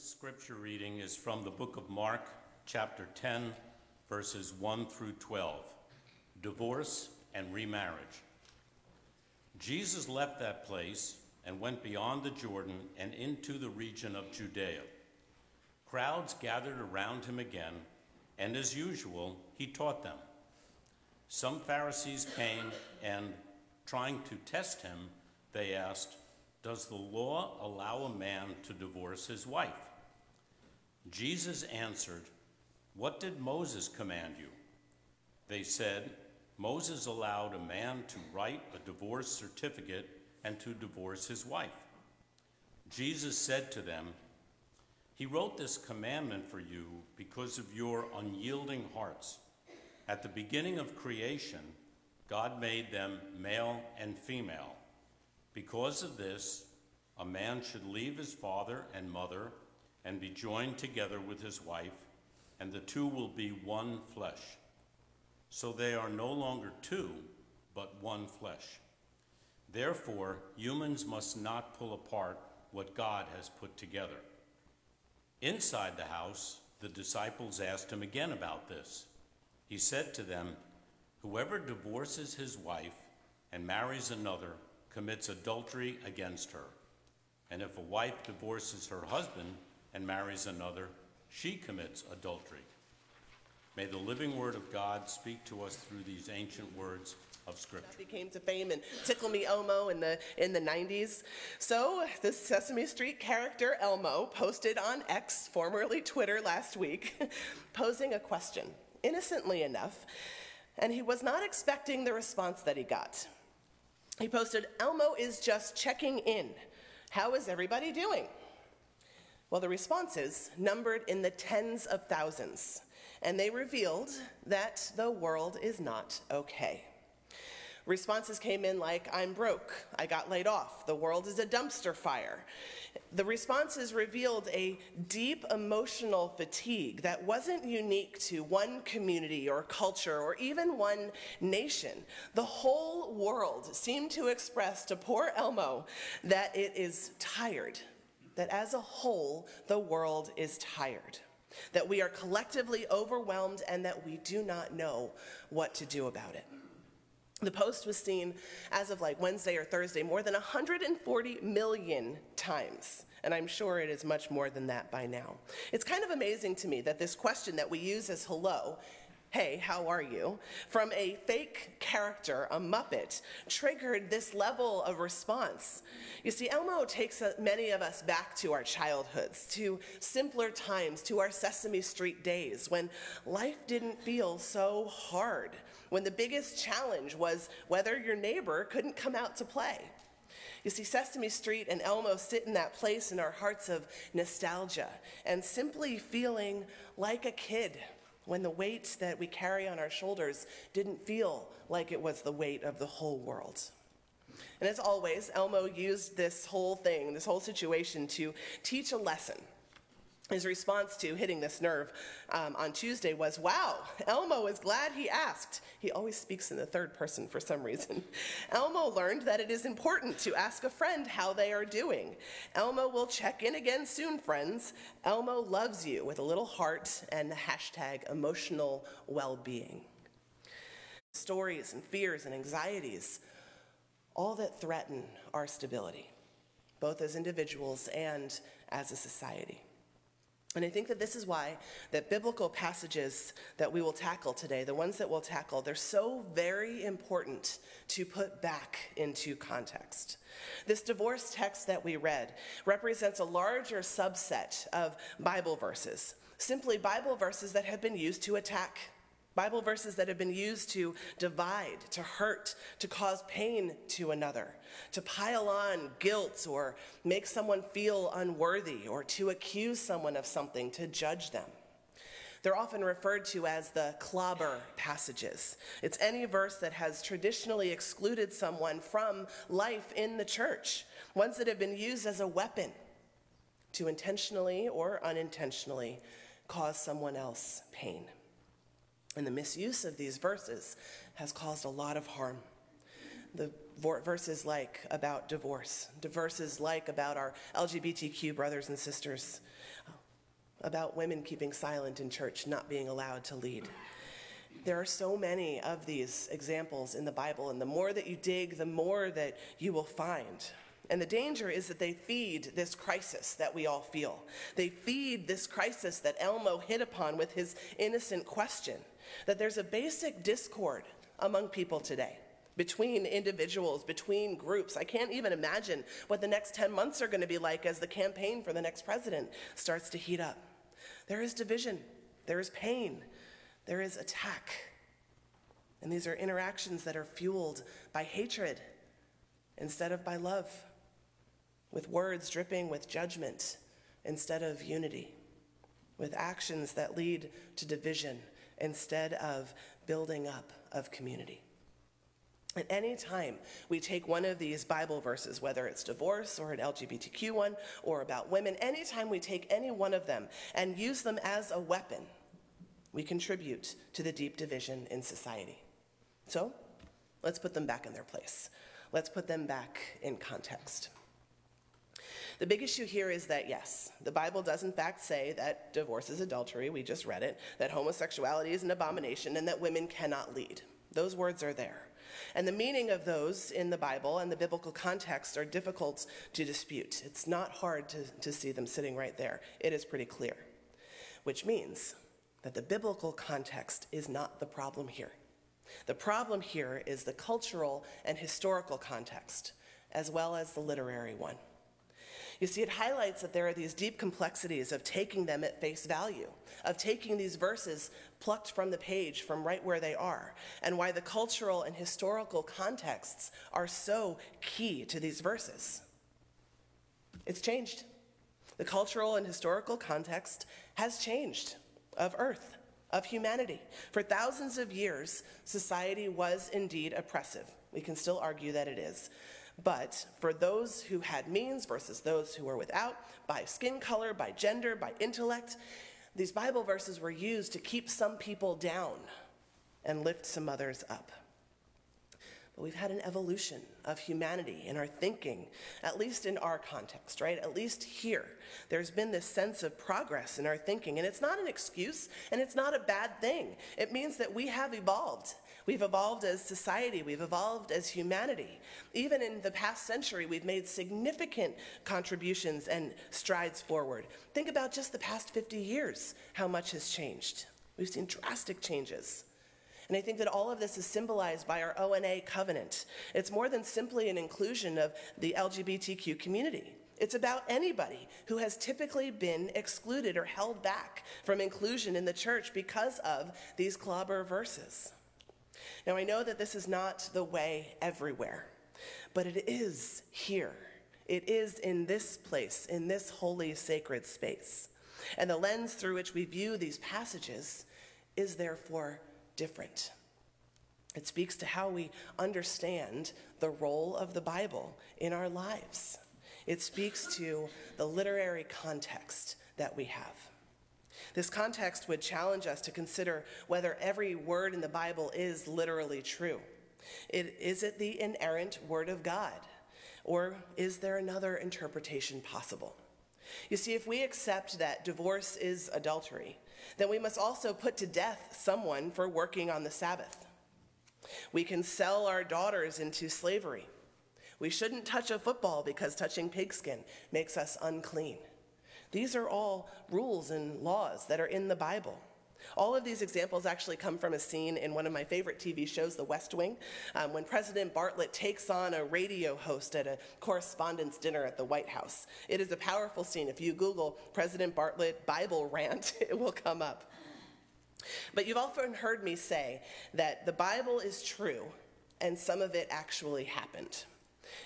scripture reading is from the book of Mark, chapter 10, verses 1 through 12 Divorce and Remarriage. Jesus left that place and went beyond the Jordan and into the region of Judea. Crowds gathered around him again, and as usual, he taught them. Some Pharisees came and, trying to test him, they asked, Does the law allow a man to divorce his wife? Jesus answered, What did Moses command you? They said, Moses allowed a man to write a divorce certificate and to divorce his wife. Jesus said to them, He wrote this commandment for you because of your unyielding hearts. At the beginning of creation, God made them male and female. Because of this, a man should leave his father and mother and be joined together with his wife, and the two will be one flesh. So they are no longer two, but one flesh. Therefore, humans must not pull apart what God has put together. Inside the house, the disciples asked him again about this. He said to them, Whoever divorces his wife and marries another commits adultery against her. And if a wife divorces her husband and marries another, she commits adultery. May the living word of God speak to us through these ancient words of Scripture. That became to fame and Tickle Me Elmo in the in the 90s. So this Sesame Street character Elmo posted on X, formerly Twitter, last week, posing a question, innocently enough, and he was not expecting the response that he got. He posted, Elmo is just checking in. How is everybody doing? Well, the responses numbered in the tens of thousands, and they revealed that the world is not okay. Responses came in like, I'm broke, I got laid off, the world is a dumpster fire. The responses revealed a deep emotional fatigue that wasn't unique to one community or culture or even one nation. The whole world seemed to express to poor Elmo that it is tired, that as a whole, the world is tired, that we are collectively overwhelmed and that we do not know what to do about it. The post was seen as of like Wednesday or Thursday more than 140 million times. And I'm sure it is much more than that by now. It's kind of amazing to me that this question that we use as hello, hey, how are you, from a fake character, a Muppet, triggered this level of response. You see, Elmo takes uh, many of us back to our childhoods, to simpler times, to our Sesame Street days when life didn't feel so hard when the biggest challenge was whether your neighbor couldn't come out to play. You see, Sesame Street and Elmo sit in that place in our hearts of nostalgia and simply feeling like a kid when the weight that we carry on our shoulders didn't feel like it was the weight of the whole world. And as always, Elmo used this whole thing, this whole situation, to teach a lesson his response to hitting this nerve um, on Tuesday was, Wow, Elmo is glad he asked. He always speaks in the third person for some reason. Elmo learned that it is important to ask a friend how they are doing. Elmo will check in again soon, friends. Elmo loves you with a little heart and the hashtag emotional well being. Stories and fears and anxieties, all that threaten our stability, both as individuals and as a society. And I think that this is why that biblical passages that we will tackle today, the ones that we'll tackle, they're so very important to put back into context. This divorce text that we read represents a larger subset of Bible verses, simply Bible verses that have been used to attack Bible verses that have been used to divide, to hurt, to cause pain to another, to pile on guilt or make someone feel unworthy, or to accuse someone of something, to judge them. They're often referred to as the clobber passages. It's any verse that has traditionally excluded someone from life in the church, ones that have been used as a weapon to intentionally or unintentionally cause someone else pain. And the misuse of these verses has caused a lot of harm. The verses like about divorce, the verses like about our LGBTQ brothers and sisters, uh, about women keeping silent in church, not being allowed to lead. There are so many of these examples in the Bible, and the more that you dig, the more that you will find. And the danger is that they feed this crisis that we all feel. They feed this crisis that Elmo hit upon with his innocent question that there's a basic discord among people today between individuals, between groups. I can't even imagine what the next 10 months are going to be like as the campaign for the next president starts to heat up. There is division, there is pain, there is attack. And these are interactions that are fueled by hatred instead of by love, with words dripping with judgment instead of unity, with actions that lead to division instead of building up of community. At any time we take one of these Bible verses, whether it's divorce or an LGBTQ one or about women, anytime we take any one of them and use them as a weapon, we contribute to the deep division in society. So let's put them back in their place. Let's put them back in context. The big issue here is that, yes, the Bible does in fact say that divorce is adultery, we just read it, that homosexuality is an abomination, and that women cannot lead. Those words are there. And the meaning of those in the Bible and the biblical context are difficult to dispute. It's not hard to, to see them sitting right there. It is pretty clear, which means that the biblical context is not the problem here. The problem here is the cultural and historical context, as well as the literary one. You see, it highlights that there are these deep complexities of taking them at face value, of taking these verses plucked from the page from right where they are, and why the cultural and historical contexts are so key to these verses. It's changed. The cultural and historical context has changed of Earth, of humanity. For thousands of years, society was indeed oppressive. We can still argue that it is. But for those who had means versus those who were without, by skin color, by gender, by intellect, these Bible verses were used to keep some people down and lift some others up. We've had an evolution of humanity in our thinking, at least in our context, right? At least here. There's been this sense of progress in our thinking, and it's not an excuse and it's not a bad thing. It means that we have evolved We've evolved as society, we've evolved as humanity. Even in the past century, we've made significant contributions and strides forward. Think about just the past 50 years, how much has changed. We've seen drastic changes. And I think that all of this is symbolized by our ONA covenant. It's more than simply an inclusion of the LGBTQ community. It's about anybody who has typically been excluded or held back from inclusion in the church because of these clobber verses. Now, I know that this is not the way everywhere, but it is here. It is in this place, in this holy, sacred space. And the lens through which we view these passages is therefore different. It speaks to how we understand the role of the Bible in our lives. It speaks to the literary context that we have. This context would challenge us to consider whether every word in the Bible is literally true. It, is it the inerrant word of God? Or is there another interpretation possible? You see, if we accept that divorce is adultery, then we must also put to death someone for working on the Sabbath. We can sell our daughters into slavery. We shouldn't touch a football because touching pigskin makes us unclean. These are all rules and laws that are in the Bible. All of these examples actually come from a scene in one of my favorite TV shows, The West Wing, um, when President Bartlet takes on a radio host at a correspondence dinner at the White House. It is a powerful scene. If you Google President Bartlet Bible rant, it will come up. But you've often heard me say that the Bible is true and some of it actually happened.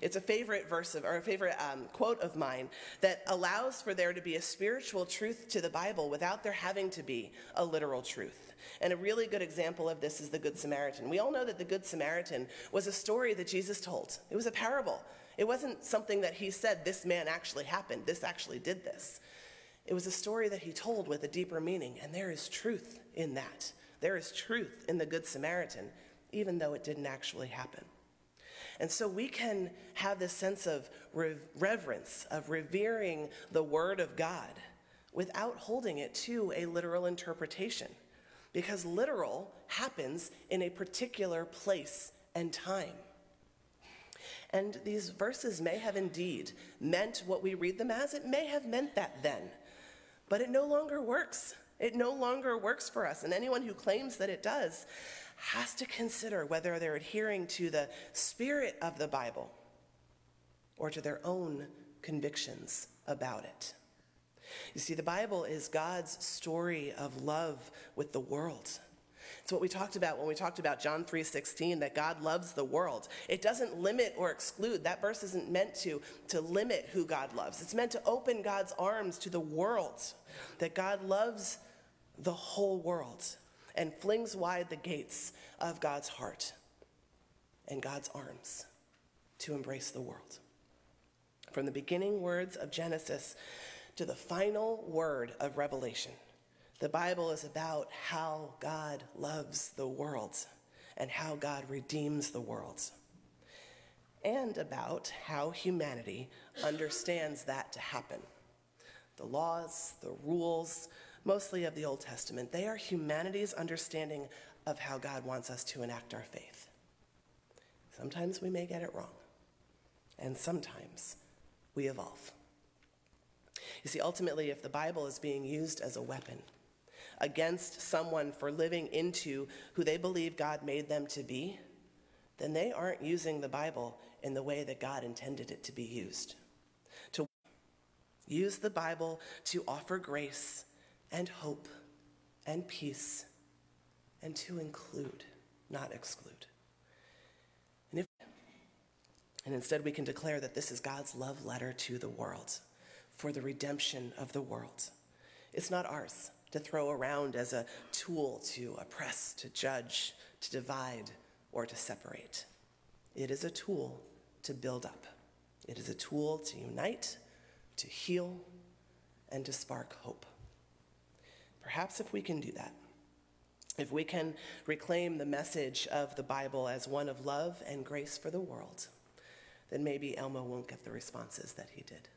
It's a favorite verse of, or a favorite um, quote of mine that allows for there to be a spiritual truth to the Bible without there having to be a literal truth. And a really good example of this is the Good Samaritan. We all know that the Good Samaritan was a story that Jesus told, it was a parable. It wasn't something that he said, this man actually happened, this actually did this. It was a story that he told with a deeper meaning, and there is truth in that. There is truth in the Good Samaritan, even though it didn't actually happen. And so we can have this sense of reverence, of revering the Word of God without holding it to a literal interpretation. Because literal happens in a particular place and time. And these verses may have indeed meant what we read them as. It may have meant that then. But it no longer works. It no longer works for us. And anyone who claims that it does has to consider whether they're adhering to the spirit of the Bible or to their own convictions about it. You see, the Bible is God's story of love with the world. It's what we talked about when we talked about John 3:16 that God loves the world. It doesn't limit or exclude. That verse isn't meant to to limit who God loves. It's meant to open God's arms to the world. That God loves the whole world and flings wide the gates of God's heart and God's arms to embrace the world. From the beginning words of Genesis to the final word of Revelation, the Bible is about how God loves the world and how God redeems the world, and about how humanity understands that to happen. The laws, the rules, mostly of the Old Testament, they are humanity's understanding of how God wants us to enact our faith. Sometimes we may get it wrong, and sometimes we evolve. You see, ultimately, if the Bible is being used as a weapon against someone for living into who they believe God made them to be, then they aren't using the Bible in the way that God intended it to be used. To use the Bible to offer grace and hope and peace and to include, not exclude. And, if, and instead, we can declare that this is God's love letter to the world for the redemption of the world. It's not ours to throw around as a tool to oppress, to judge, to divide, or to separate. It is a tool to build up. It is a tool to unite, to heal, and to spark hope. Perhaps if we can do that, if we can reclaim the message of the Bible as one of love and grace for the world, then maybe Elmo won't get the responses that he did.